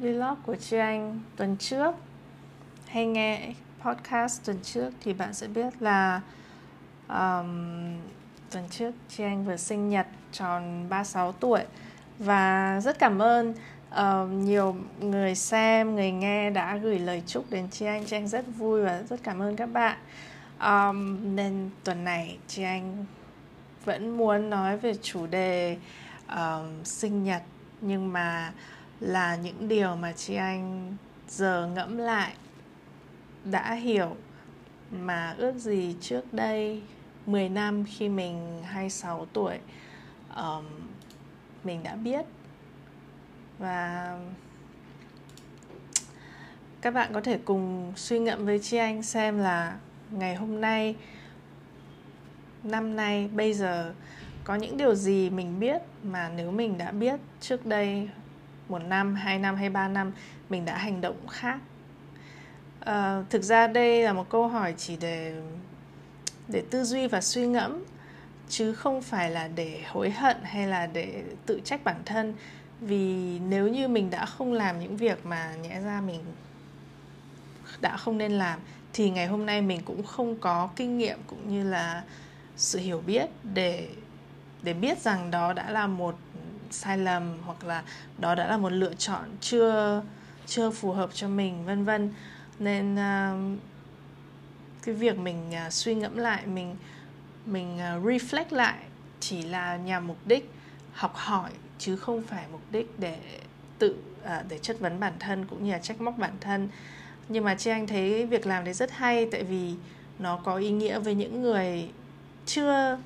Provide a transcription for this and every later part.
vlog của chị Anh tuần trước hay nghe podcast tuần trước thì bạn sẽ biết là um, tuần trước chị Anh vừa sinh nhật tròn 36 tuổi và rất cảm ơn uh, nhiều người xem, người nghe đã gửi lời chúc đến chị Anh. Chị Anh rất vui và rất cảm ơn các bạn. Um, nên tuần này chị Anh vẫn muốn nói về chủ đề um, sinh nhật nhưng mà là những điều mà chị anh giờ ngẫm lại đã hiểu mà ước gì trước đây 10 năm khi mình 26 tuổi um, mình đã biết. Và các bạn có thể cùng suy ngẫm với chị anh xem là ngày hôm nay năm nay bây giờ có những điều gì mình biết mà nếu mình đã biết trước đây một năm hai năm hay ba năm mình đã hành động khác. À, thực ra đây là một câu hỏi chỉ để để tư duy và suy ngẫm chứ không phải là để hối hận hay là để tự trách bản thân vì nếu như mình đã không làm những việc mà nhẽ ra mình đã không nên làm thì ngày hôm nay mình cũng không có kinh nghiệm cũng như là sự hiểu biết để để biết rằng đó đã là một sai lầm hoặc là đó đã là một lựa chọn chưa chưa phù hợp cho mình vân vân. Nên uh, cái việc mình uh, suy ngẫm lại mình mình uh, reflect lại chỉ là nhằm mục đích học hỏi chứ không phải mục đích để tự uh, để chất vấn bản thân cũng như là trách móc bản thân. Nhưng mà chị anh thấy việc làm đấy rất hay tại vì nó có ý nghĩa với những người chưa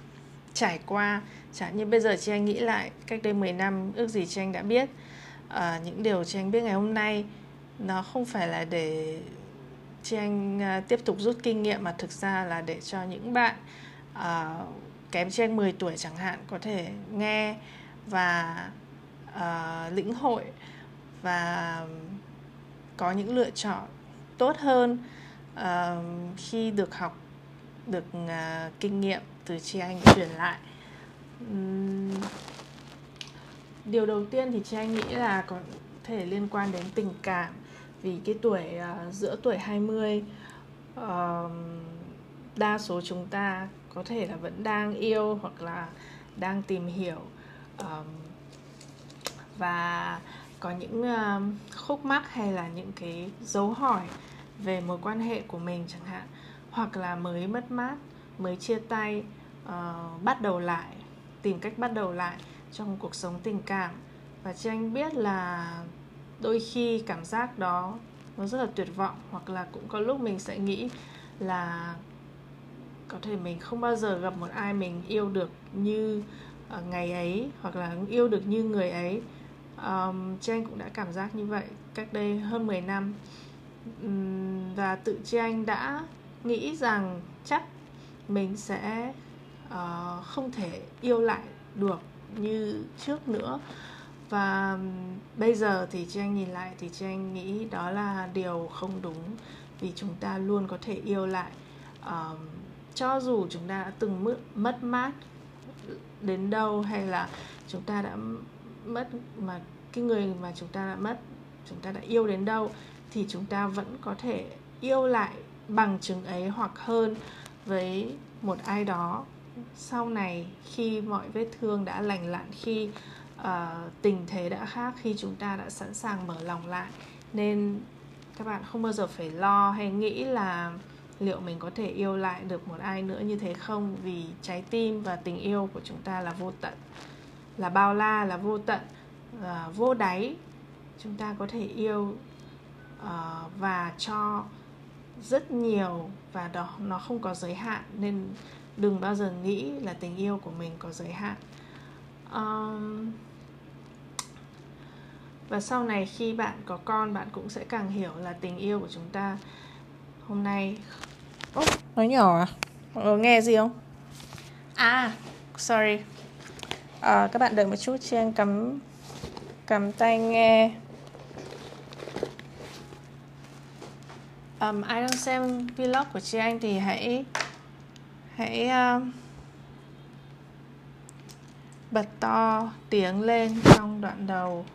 trải qua. Chẳng như bây giờ chị anh nghĩ lại cách đây 10 năm ước gì chị anh đã biết. À, những điều chị anh biết ngày hôm nay nó không phải là để chị anh ờ, tiếp tục rút kinh nghiệm mà thực ra là để cho những bạn à, kém chị anh 10 tuổi chẳng hạn có thể nghe và à, lĩnh hội và có những lựa chọn tốt hơn à, khi được học được à, kinh nghiệm từ chị anh truyền lại. Uhm, điều đầu tiên thì chị anh nghĩ là có thể liên quan đến tình cảm vì cái tuổi uh, giữa tuổi 20 uh, đa số chúng ta có thể là vẫn đang yêu hoặc là đang tìm hiểu um, và có những uh, khúc mắc hay là những cái dấu hỏi về mối quan hệ của mình chẳng hạn hoặc là mới mất mát mới chia tay uh, bắt đầu lại tìm cách bắt đầu lại trong cuộc sống tình cảm. Và chị anh biết là đôi khi cảm giác đó nó rất là tuyệt vọng hoặc là cũng có lúc mình sẽ nghĩ là có thể mình không bao giờ gặp một ai mình yêu được như uh, ngày ấy hoặc là yêu được như người ấy. Um, chị anh cũng đã cảm giác như vậy cách đây hơn 10 năm. Um, và tự chị anh đã nghĩ rằng chắc mình sẽ uh, không thể yêu lại được như trước nữa. Và bây giờ thì chị anh nhìn lại thì chị anh nghĩ đó là điều không đúng vì chúng ta luôn có thể yêu lại. Uh, cho dù chúng ta đã từng mất, mất mát đến đâu hay là chúng ta đã mất mà cái người mà chúng ta đã mất chúng ta đã yêu đến đâu thì chúng ta vẫn có thể yêu lại bằng chứng ấy hoặc hơn với một ai đó sau này khi mọi vết thương đã lành lặn khi uh, tình thế đã khác khi chúng ta đã sẵn sàng mở lòng lại nên các bạn không bao giờ phải lo hay nghĩ là liệu mình có thể yêu lại được một ai nữa như thế không vì trái tim và tình yêu của chúng ta là vô tận là bao la là vô tận là vô đáy. Chúng ta có thể yêu uh, và cho rất nhiều và đó nó không có giới hạn nên đừng bao giờ nghĩ là tình yêu của mình có giới hạn. Um, và sau này khi bạn có con bạn cũng sẽ càng hiểu là tình yêu của chúng ta hôm nay oh, nói nhỏ à? Ờ, nghe gì không? À sorry. À, các bạn đợi một chút chị anh cắm cắm tay nghe. Um, ai đang xem vlog của chị anh thì hãy hãy uh, bật to tiếng lên trong đoạn đầu.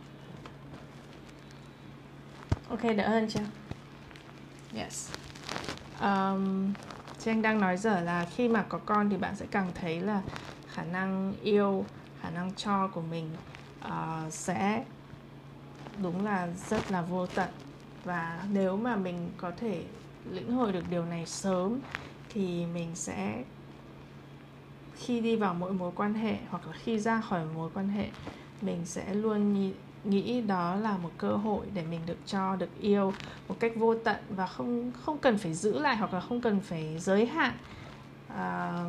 Ok đỡ hơn chưa? Yes. Um, chị anh đang nói dở là khi mà có con thì bạn sẽ càng thấy là khả năng yêu khả năng cho của mình uh, sẽ đúng là rất là vô tận. Và nếu mà mình có thể lĩnh hội được điều này sớm thì mình sẽ khi đi vào mỗi mối quan hệ hoặc là khi ra khỏi mối quan hệ mình sẽ luôn nghĩ đó là một cơ hội để mình được cho được yêu một cách vô tận và không không cần phải giữ lại hoặc là không cần phải giới hạn. À,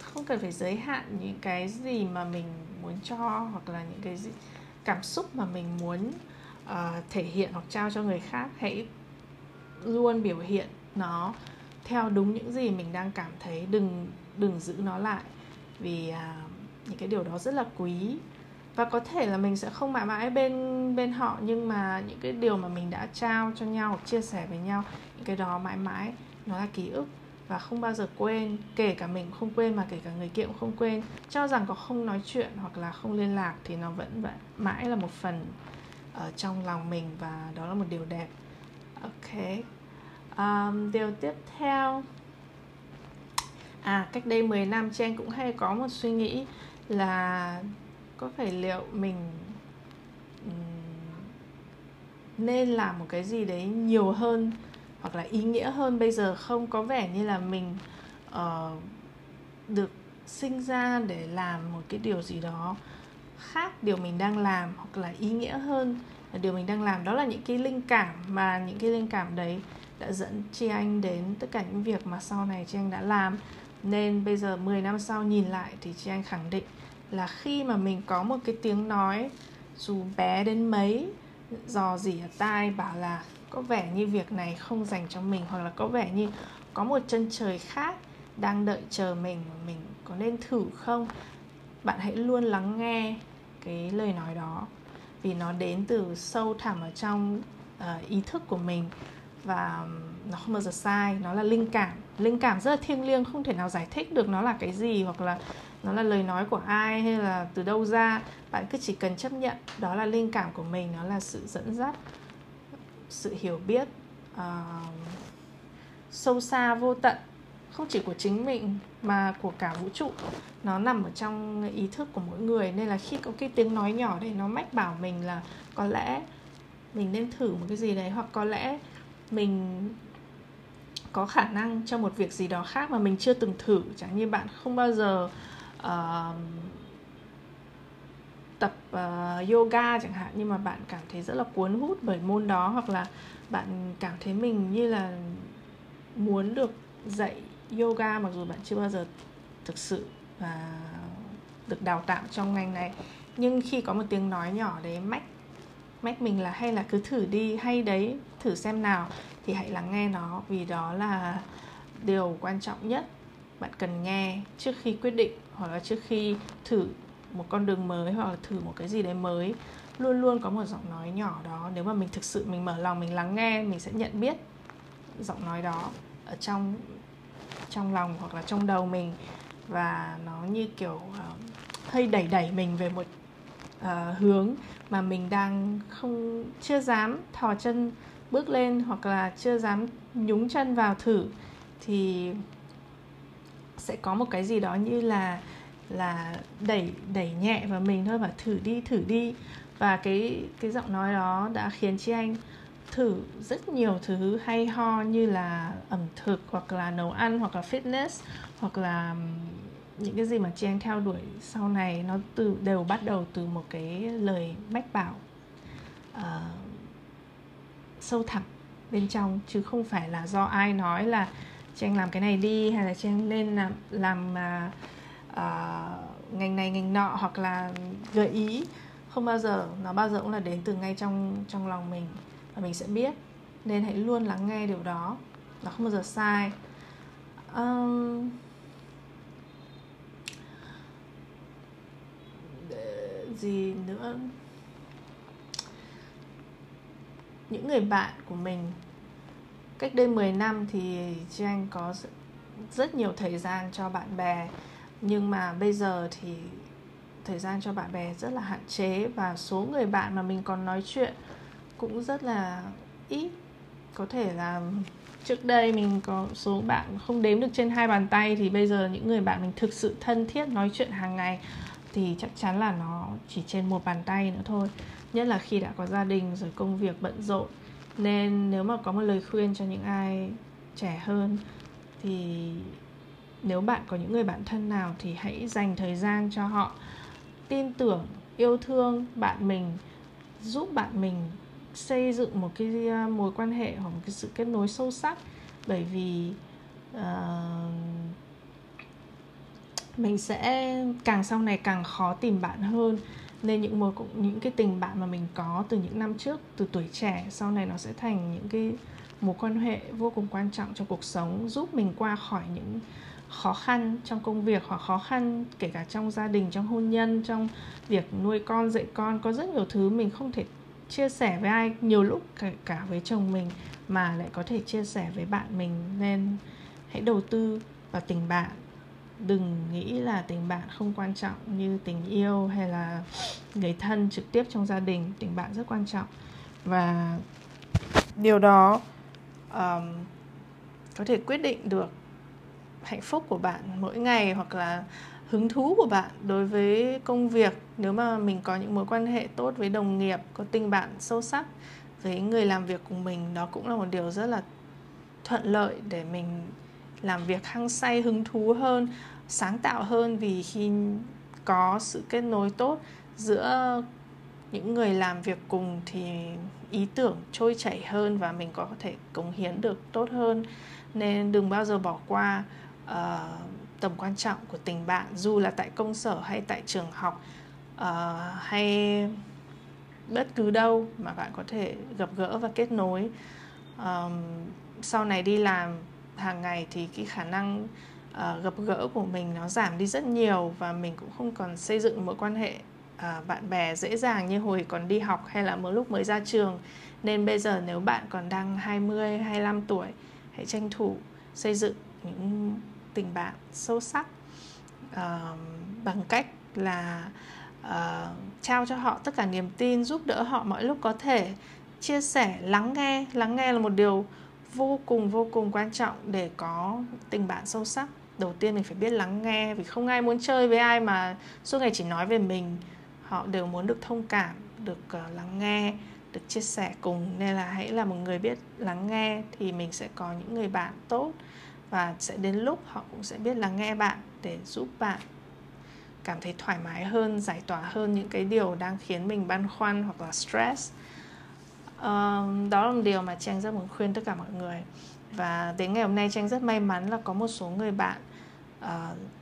không cần phải giới hạn những cái gì mà mình muốn cho hoặc là những cái gì, cảm xúc mà mình muốn uh, thể hiện hoặc trao cho người khác. Hãy luôn biểu hiện nó theo đúng những gì mình đang cảm thấy đừng đừng giữ nó lại. Vì uh, những cái điều đó rất là quý. Và có thể là mình sẽ không mãi mãi bên bên họ nhưng mà những cái điều mà mình đã trao cho nhau hoặc chia sẻ với nhau những cái đó mãi mãi nó là ký ức. Và không bao giờ quên kể cả mình không quên mà kể cả người kia cũng không quên. Cho rằng có không nói chuyện hoặc là không liên lạc thì nó vẫn vậy mãi là một phần ở trong lòng mình và đó là một điều đẹp. Ok um, điều tiếp theo. À cách đây 10 năm chị cũng hay có một suy nghĩ là có phải liệu mình nên làm một cái gì đấy nhiều hơn hoặc là ý nghĩa hơn bây giờ không? Có vẻ như là mình uh, được sinh ra để làm một cái điều gì đó khác điều mình đang làm hoặc là ý nghĩa hơn điều mình đang làm đó là những cái linh cảm mà những cái linh cảm đấy đã dẫn chị anh đến tất cả những việc mà sau này chị anh đã làm. Nên bây giờ 10 năm sau nhìn lại thì chị anh khẳng định là khi mà mình có một cái tiếng nói, dù bé đến mấy, dò dỉ ở tai, bảo là có vẻ như việc này không dành cho mình, hoặc là có vẻ như có một chân trời khác đang đợi chờ mình mà mình có nên thử không? Bạn hãy luôn lắng nghe cái lời nói đó vì nó đến từ sâu thẳm ở trong uh, ý thức của mình và nó không bao giờ sai nó là linh cảm. Linh cảm rất là thiêng liêng không thể nào giải thích được nó là cái gì hoặc là nó là lời nói của ai hay là từ đâu ra. Bạn cứ chỉ cần chấp nhận đó là linh cảm của mình nó là sự dẫn dắt sự hiểu biết uh, sâu xa vô tận không chỉ của chính mình mà của cả vũ trụ. Nó nằm ở trong ý thức của mỗi người nên là khi có cái tiếng nói nhỏ đây nó mách bảo mình là có lẽ mình nên thử một cái gì đấy hoặc có lẽ mình có khả năng cho một việc gì đó khác mà mình chưa từng thử. Chẳng như bạn không bao giờ uh, tập uh, yoga chẳng hạn nhưng mà bạn cảm thấy rất là cuốn hút bởi môn đó hoặc là bạn cảm thấy mình như là muốn được dạy yoga mặc dù bạn chưa bao giờ thực sự và được đào tạo trong ngành này, nhưng khi có một tiếng nói nhỏ đấy, mách mách mình là hay là cứ thử đi, hay đấy, thử xem nào thì hãy lắng nghe nó, vì đó là điều quan trọng nhất. Bạn cần nghe trước khi quyết định, hoặc là trước khi thử một con đường mới, hoặc là thử một cái gì đấy mới. Luôn luôn có một giọng nói nhỏ đó, nếu mà mình thực sự mình mở lòng, mình lắng nghe, mình sẽ nhận biết giọng nói đó ở trong trong lòng hoặc là trong đầu mình. Và nó như kiểu uh, hơi đẩy đẩy mình về một uh, hướng mà mình đang không chưa dám thò chân bước lên hoặc là chưa dám nhúng chân vào thử. Thì sẽ có một cái gì đó như là là đẩy đẩy nhẹ vào mình thôi và thử đi thử đi. Và cái cái giọng nói đó đã khiến chị anh thử rất nhiều thứ hay ho như là ẩm thực hoặc là nấu ăn hoặc là fitness hoặc là những cái gì mà chị anh theo đuổi sau này nó từ đều bắt đầu từ một cái lời mách bảo uh, sâu thẳm bên trong chứ không phải là do ai nói là chị anh làm cái này đi hay là chị anh nên làm làm uh, uh, ngành này ngành nọ hoặc là gợi ý. Không bao giờ nó bao giờ cũng là đến từ ngay trong trong lòng mình và mình sẽ biết. Nên hãy luôn lắng nghe điều đó. Nó không bao giờ sai. Um, gì nữa? Những người bạn của mình. Cách đây 10 năm thì trang có rất nhiều thời gian cho bạn bè. Nhưng mà bây giờ thì thời gian cho bạn bè rất là hạn chế và số người bạn mà mình còn nói chuyện cũng rất là ít. Có thể là trước đây mình có số bạn không đếm được trên hai bàn tay thì bây giờ những người bạn mình thực sự thân thiết nói chuyện hàng ngày thì chắc chắn là nó chỉ trên một bàn tay nữa thôi. Nhất là khi đã có gia đình rồi công việc bận rộn. Nên nếu mà có một lời khuyên cho những ai trẻ hơn thì nếu bạn có những người bạn thân nào thì hãy dành thời gian cho họ. Tin tưởng, yêu thương bạn mình, giúp bạn mình xây dựng một cái à, mối quan hệ hoặc một cái sự kết nối sâu sắc. Bởi vì uh, mình sẽ càng sau này càng khó tìm bạn hơn. Nên những mối những cái tình bạn mà mình có từ những năm trước từ tuổi trẻ sau này nó sẽ thành những cái mối quan hệ vô cùng quan trọng trong cuộc sống giúp mình qua khỏi những khó khăn trong công việc hoặc khó khăn kể cả trong gia đình trong hôn nhân trong việc nuôi con dạy con có rất nhiều thứ mình không thể chia sẻ với ai nhiều lúc cả, cả với chồng mình mà lại có thể chia sẻ với bạn mình nên hãy đầu tư vào tình bạn. Đừng nghĩ là tình bạn không quan trọng như tình yêu hay là người thân trực tiếp trong gia đình tình bạn rất quan trọng. Và điều đó um, có thể quyết định được hạnh phúc của bạn mỗi ngày hoặc là hứng thú của bạn đối với công việc? Nếu mà mình có những mối quan hệ tốt với đồng nghiệp có tình bạn sâu sắc với người làm việc cùng mình đó cũng là một điều rất là thuận lợi để mình làm việc hăng say hứng thú hơn sáng tạo hơn. Vì khi có sự kết nối tốt giữa những người làm việc cùng thì ý tưởng trôi chảy hơn và mình có thể cống hiến được tốt hơn. Nên đừng bao giờ bỏ qua uh, tầm quan trọng của tình bạn dù là tại công sở hay tại trường học uh, hay bất cứ đâu mà bạn có thể gặp gỡ và kết nối. Um, sau này đi làm hàng ngày thì cái khả năng uh, gặp gỡ của mình nó giảm đi rất nhiều và mình cũng không còn xây dựng mối quan hệ uh, bạn bè dễ dàng như hồi còn đi học hay là mỗi lúc mới ra trường. Nên bây giờ nếu bạn còn đang 20, 25 tuổi hãy tranh thủ xây dựng những tình bạn sâu sắc uh, bằng cách là uh, trao cho họ tất cả niềm tin giúp đỡ họ mọi lúc có thể chia sẻ lắng nghe. Lắng nghe là một điều vô cùng vô cùng quan trọng để có tình bạn sâu sắc. Đầu tiên mình phải biết lắng nghe vì không ai muốn chơi với ai mà suốt ngày chỉ nói về mình. Họ đều muốn được thông cảm được uh, lắng nghe được chia sẻ cùng. Nên là hãy là một người biết lắng nghe thì mình sẽ có những người bạn tốt và sẽ đến lúc họ cũng sẽ biết lắng nghe bạn để giúp bạn cảm thấy thoải mái hơn giải tỏa hơn những cái điều đang khiến mình băn khoăn hoặc là stress. Um, đó là một điều mà trang rất muốn khuyên tất cả mọi người. Và đến ngày hôm nay trang rất may mắn là có một số người bạn uh,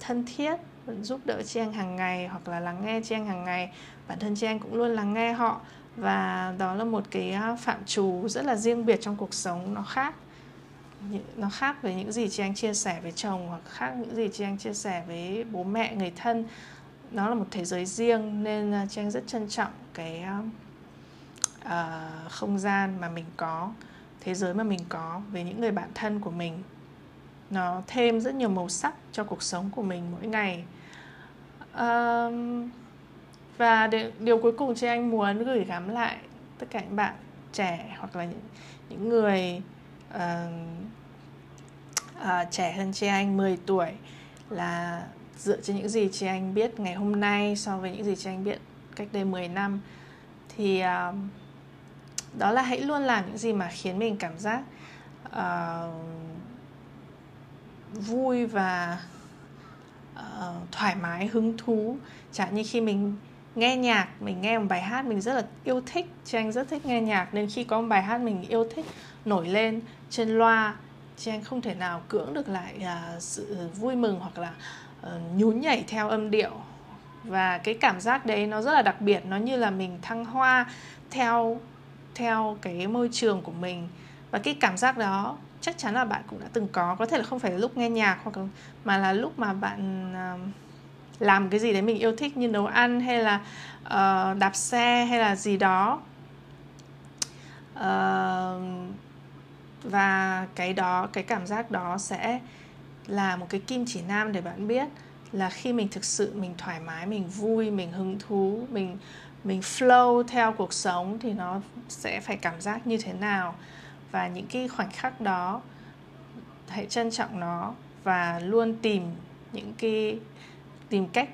thân thiết giúp đỡ trang hàng ngày hoặc là lắng nghe trang hàng ngày. Bản thân trang cũng luôn lắng nghe họ. Và đó là một cái ờ, phạm trù rất là riêng biệt trong cuộc sống nó khác nó khác với những gì chị anh chia sẻ với chồng hoặc khác những gì chị anh chia sẻ với bố mẹ người thân. Nó là một thế giới riêng nên à, chị anh rất trân trọng cái uh, không gian mà mình có thế giới mà mình có với những người bạn thân của mình. Nó thêm rất nhiều màu sắc cho cuộc sống của mình mỗi ngày. Uh, và điều cuối cùng chị anh muốn gửi gắm lại tất cả những bạn trẻ hoặc là những, những người uh, uh, trẻ hơn chị anh 10 tuổi là dựa trên những gì chị anh biết ngày hôm nay so với những gì chị anh biết cách đây 10 năm. Thì uh, đó là hãy luôn làm những gì mà khiến mình cảm giác uh, vui và uh, thoải mái hứng thú. Chẳng như khi mình nghe nhạc mình nghe một bài hát mình rất là yêu thích chị anh rất thích nghe nhạc nên khi có một bài hát mình yêu thích nổi lên trên loa chị anh không thể nào cưỡng được lại uh, sự vui mừng hoặc là uh, nhún nhảy theo âm điệu. Và cái cảm giác đấy nó rất là đặc biệt nó như là mình thăng hoa theo theo cái môi trường của mình. Và cái cảm giác đó chắc chắn là bạn cũng đã từng có có thể là không phải lúc nghe nhạc hoặc mà là lúc mà bạn uh, làm cái gì đấy mình yêu thích như nấu ăn hay là uh, đạp xe hay là gì đó. Uh, và cái đó cái cảm giác đó sẽ là một cái kim chỉ nam để bạn biết là khi mình thực sự mình thoải mái mình vui mình hứng thú mình mình flow theo cuộc sống thì nó sẽ phải cảm giác như thế nào. Và những cái khoảnh khắc đó hãy trân trọng nó và luôn tìm những cái tìm cách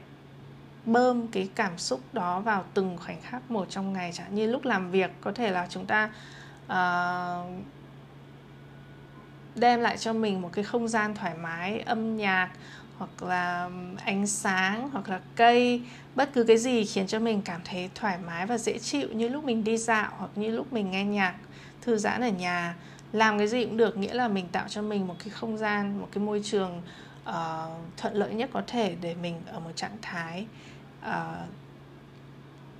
bơm cái cảm xúc đó vào từng khoảnh khắc một trong ngày. Chẳng như lúc làm việc có thể là chúng ta uh, đem lại cho mình một cái không gian thoải mái âm nhạc hoặc là ánh sáng hoặc là cây. Bất cứ cái gì khiến cho mình cảm thấy thoải mái và dễ chịu như lúc mình đi dạo hoặc như lúc mình nghe nhạc thư giãn ở nhà. Làm cái gì cũng được nghĩa là mình tạo cho mình một cái không gian một cái môi trường uh, thuận lợi nhất có thể để mình ở một trạng thái uh,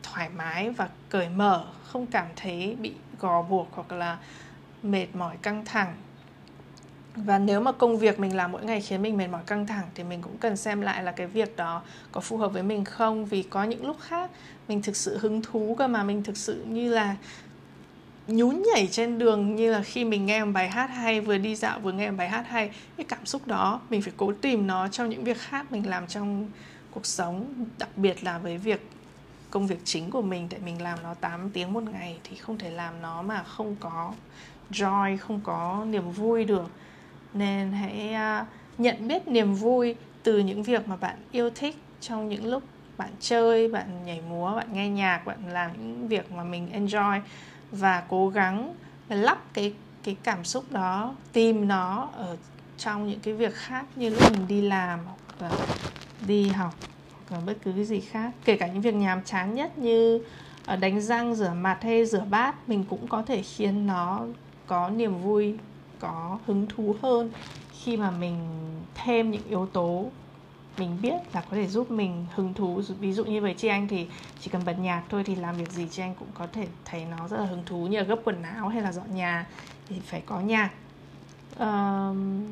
thoải mái và cởi mở không cảm thấy bị gò buộc hoặc là mệt mỏi căng thẳng và nếu mà công việc mình làm mỗi ngày khiến mình mệt mỏi căng thẳng thì mình cũng cần xem lại là cái việc đó có phù hợp với mình không? Vì có những lúc khác, mình thực sự hứng thú cơ mà mình thực sự như là nhún nhảy trên đường, như là khi mình nghe một bài hát hay, vừa đi dạo vừa nghe một bài hát hay. Cái cảm xúc đó, mình phải cố tìm nó trong những việc khác mình làm trong cuộc sống, đặc biệt là với việc công việc chính của mình, tại mình làm nó 8 tiếng một ngày thì không thể làm nó mà không có joy, không có niềm vui được nên hãy uh, nhận biết niềm vui từ những việc mà bạn yêu thích trong những lúc bạn chơi bạn nhảy múa bạn nghe nhạc bạn làm những việc mà mình enjoy và cố gắng lắp cái cái cảm xúc đó tìm nó ở trong những cái việc khác như lúc mình đi làm hoặc là đi học hoặc là bất cứ cái gì khác. Kể cả những việc nhàm chán nhất như ở đánh răng rửa mặt hay rửa bát mình cũng có thể khiến nó có niềm vui có hứng thú hơn khi mà mình thêm những yếu tố mình biết là có thể giúp mình hứng thú. Ví dụ như với chị anh thì chỉ cần bật nhạc thôi thì làm việc gì chị anh cũng có thể thấy nó rất là hứng thú như là gấp quần áo hay là dọn nhà thì phải có nhạc. Um,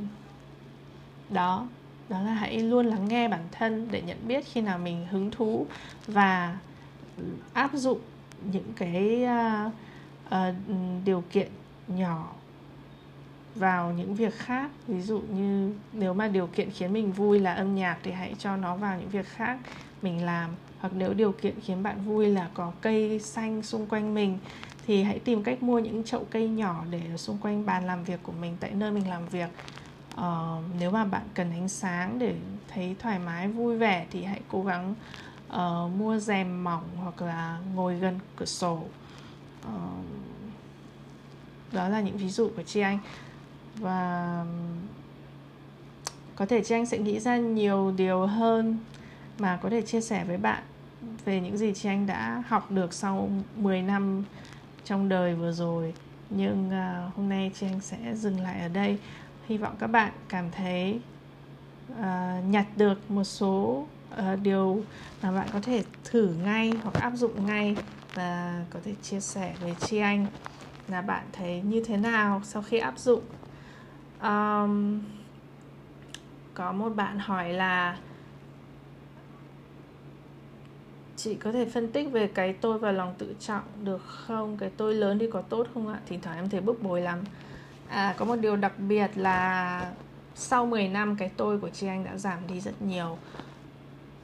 đó đó là hãy luôn lắng nghe bản thân để nhận biết khi nào mình hứng thú và áp dụng những cái uh, uh, điều kiện nhỏ vào những việc khác. Ví dụ như nếu mà điều kiện khiến mình vui là âm nhạc thì hãy cho nó vào những việc khác mình làm. Hoặc nếu điều kiện khiến bạn vui là có cây xanh xung quanh mình thì hãy tìm cách mua những chậu cây nhỏ để ở xung quanh bàn làm việc của mình tại nơi mình làm việc. Uh, nếu mà bạn cần ánh sáng để thấy thoải mái vui vẻ thì hãy cố gắng uh, mua rèm mỏng hoặc là ngồi gần cửa sổ. Uh, đó là những ví dụ của chị anh và có thể chị anh sẽ nghĩ ra nhiều điều hơn mà có thể chia sẻ với bạn về những gì chị anh đã học được sau 10 năm trong đời vừa rồi. Nhưng uh, hôm nay chị anh sẽ dừng lại ở đây. Hy vọng các bạn cảm thấy uh, nhặt được một số uh, điều mà bạn có thể thử ngay hoặc áp dụng ngay và có thể chia sẻ với chị anh là bạn thấy như thế nào sau khi áp dụng um, có một bạn hỏi là chị có thể phân tích về cái tôi và lòng tự trọng được không? Cái tôi lớn thì có tốt không ạ? Thỉnh thoảng em thấy bức bối lắm. À có một điều đặc biệt là sau 10 năm cái tôi của chị anh đã giảm đi rất nhiều.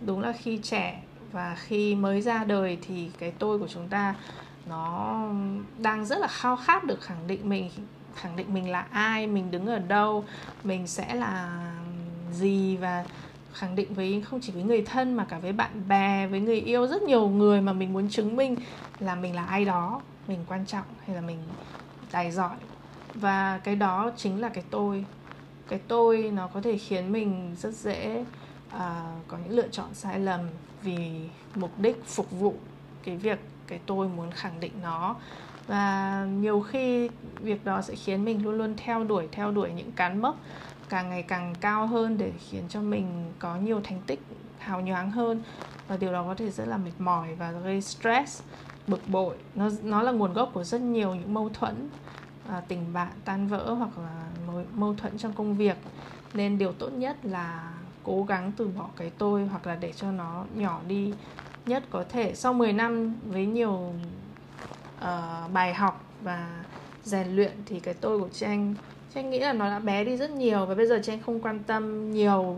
Đúng là khi trẻ và khi mới ra đời thì cái tôi của chúng ta nó đang rất là khao khát được khẳng định mình khẳng định mình là ai mình đứng ở đâu mình sẽ là gì và khẳng định với không chỉ với người thân mà cả với bạn bè với người yêu. Rất nhiều người mà mình muốn chứng minh là mình là ai đó mình quan trọng hay là mình tài giỏi. Và cái đó chính là cái tôi. Cái tôi nó có thể khiến mình rất dễ uh, có những lựa chọn sai lầm vì mục đích phục vụ cái việc cái tôi muốn khẳng định nó và nhiều khi việc đó sẽ khiến mình luôn luôn theo đuổi theo đuổi những cán mốc càng ngày càng cao hơn để khiến cho mình có nhiều thành tích hào nhoáng hơn. Và điều đó có thể rất là mệt mỏi và gây stress bực bội. Nó nó là nguồn gốc của rất nhiều những mâu thuẫn à, tình bạn tan vỡ hoặc là mâu, mâu thuẫn trong công việc. Nên điều tốt nhất là cố gắng từ bỏ cái tôi hoặc là để cho nó nhỏ đi. Nhất có thể sau 10 năm với nhiều uh, bài học và rèn luyện thì cái tôi của tranh tranh nghĩ là nó đã bé đi rất nhiều và bây giờ tranh không quan tâm nhiều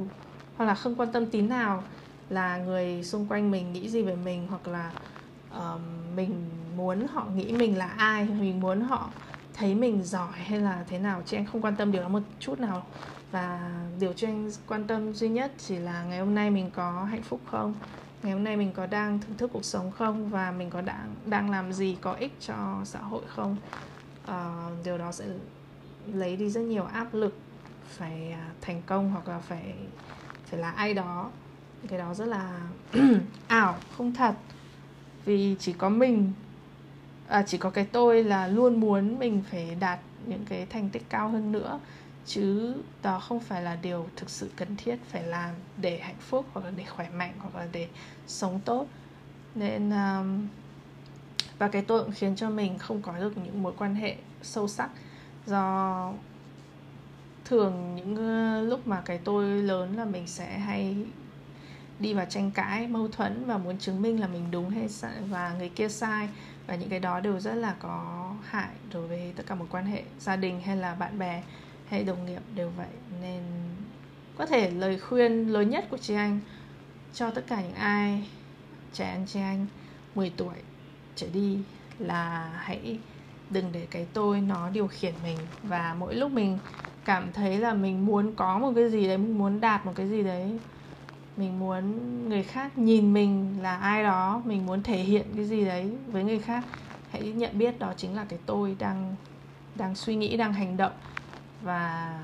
hoặc là không quan tâm tí nào là người xung quanh mình nghĩ gì về mình hoặc là uh, mình muốn họ nghĩ mình là ai mình muốn họ thấy mình giỏi hay là thế nào. Chị anh không quan tâm điều đó một chút nào. Và điều cho anh quan tâm duy nhất chỉ là ngày hôm nay mình có hạnh phúc không? Ngày hôm nay mình có đang thưởng thức cuộc sống không? Và mình có đang đang làm gì có ích cho xã hội không? Uh, điều đó sẽ lấy đi rất nhiều áp lực phải à, thành công hoặc là phải phải là ai đó. Cái đó rất là ảo không thật. Vì chỉ có mình à, chỉ có cái tôi là luôn muốn mình phải đạt những cái thành tích cao hơn nữa chứ đó không phải là điều thực sự cần thiết phải làm để hạnh phúc hoặc là để khỏe mạnh hoặc là để sống tốt. Nên um, và cái tôi cũng khiến cho mình không có được những mối quan hệ sâu sắc. Do thường những ờ, lúc mà cái tôi lớn là mình sẽ hay đi vào tranh cãi mâu thuẫn và muốn chứng minh là mình đúng hay sai và người kia sai. Và những cái đó đều rất là có hại đối với tất cả mối quan hệ gia đình hay là bạn bè hay đồng nghiệp đều vậy. Nên có thể lời khuyên lớn nhất của chị anh, cho tất cả những ai trẻ anh chị anh 10 tuổi trở đi là hãy đừng để cái tôi nó điều khiển mình. Và mỗi lúc mình cảm thấy là mình muốn có một cái gì đấy, mình muốn đạt một cái gì đấy, mình muốn người khác nhìn mình là ai đó, mình muốn thể hiện cái gì đấy với người khác, hãy nhận biết đó chính là cái tôi đang đang suy nghĩ, đang hành động và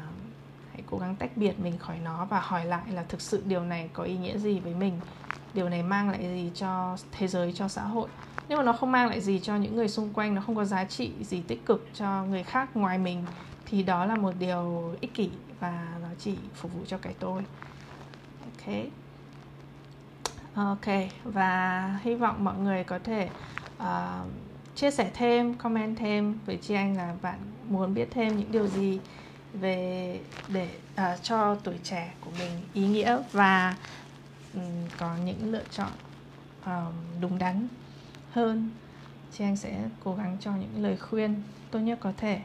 hãy cố gắng tách biệt mình khỏi nó và hỏi lại là thực sự điều này có ý nghĩa gì với mình? Điều này mang lại gì cho thế giới cho xã hội? Nếu mà nó không mang lại gì cho những người xung quanh nó không có giá trị gì tích cực cho người khác ngoài mình thì đó là một điều ích kỷ và nó chỉ phục vụ cho cái tôi. Ok. Ok và hy vọng mọi người có thể uh, chia sẻ thêm comment thêm với chị anh là bạn muốn biết thêm những điều gì về để uh, cho tuổi trẻ của mình ý nghĩa và um, có những lựa chọn um, đúng đắn hơn. Chị anh sẽ cố gắng cho những lời khuyên tốt nhất có thể.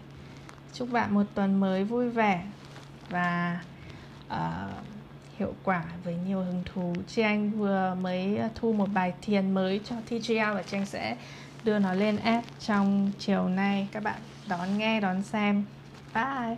Chúc bạn một tuần mới vui vẻ và uh, hiệu quả với nhiều hứng thú. Chị anh vừa mới ờ, thu một bài thiền mới cho TGL và chị anh sẽ đưa nó lên app trong chiều nay. Các bạn đón nghe đón xem. Bye!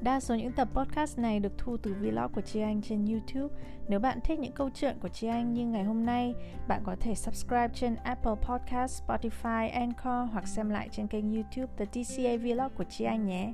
Đa số những tập podcast này được thu từ vlog của chị Anh trên YouTube. Nếu bạn thích những câu chuyện của chị Anh như ngày hôm nay, bạn có thể subscribe trên Apple Podcast, Spotify, Anchor hoặc xem lại trên kênh YouTube The DCA Vlog của chị Anh nhé.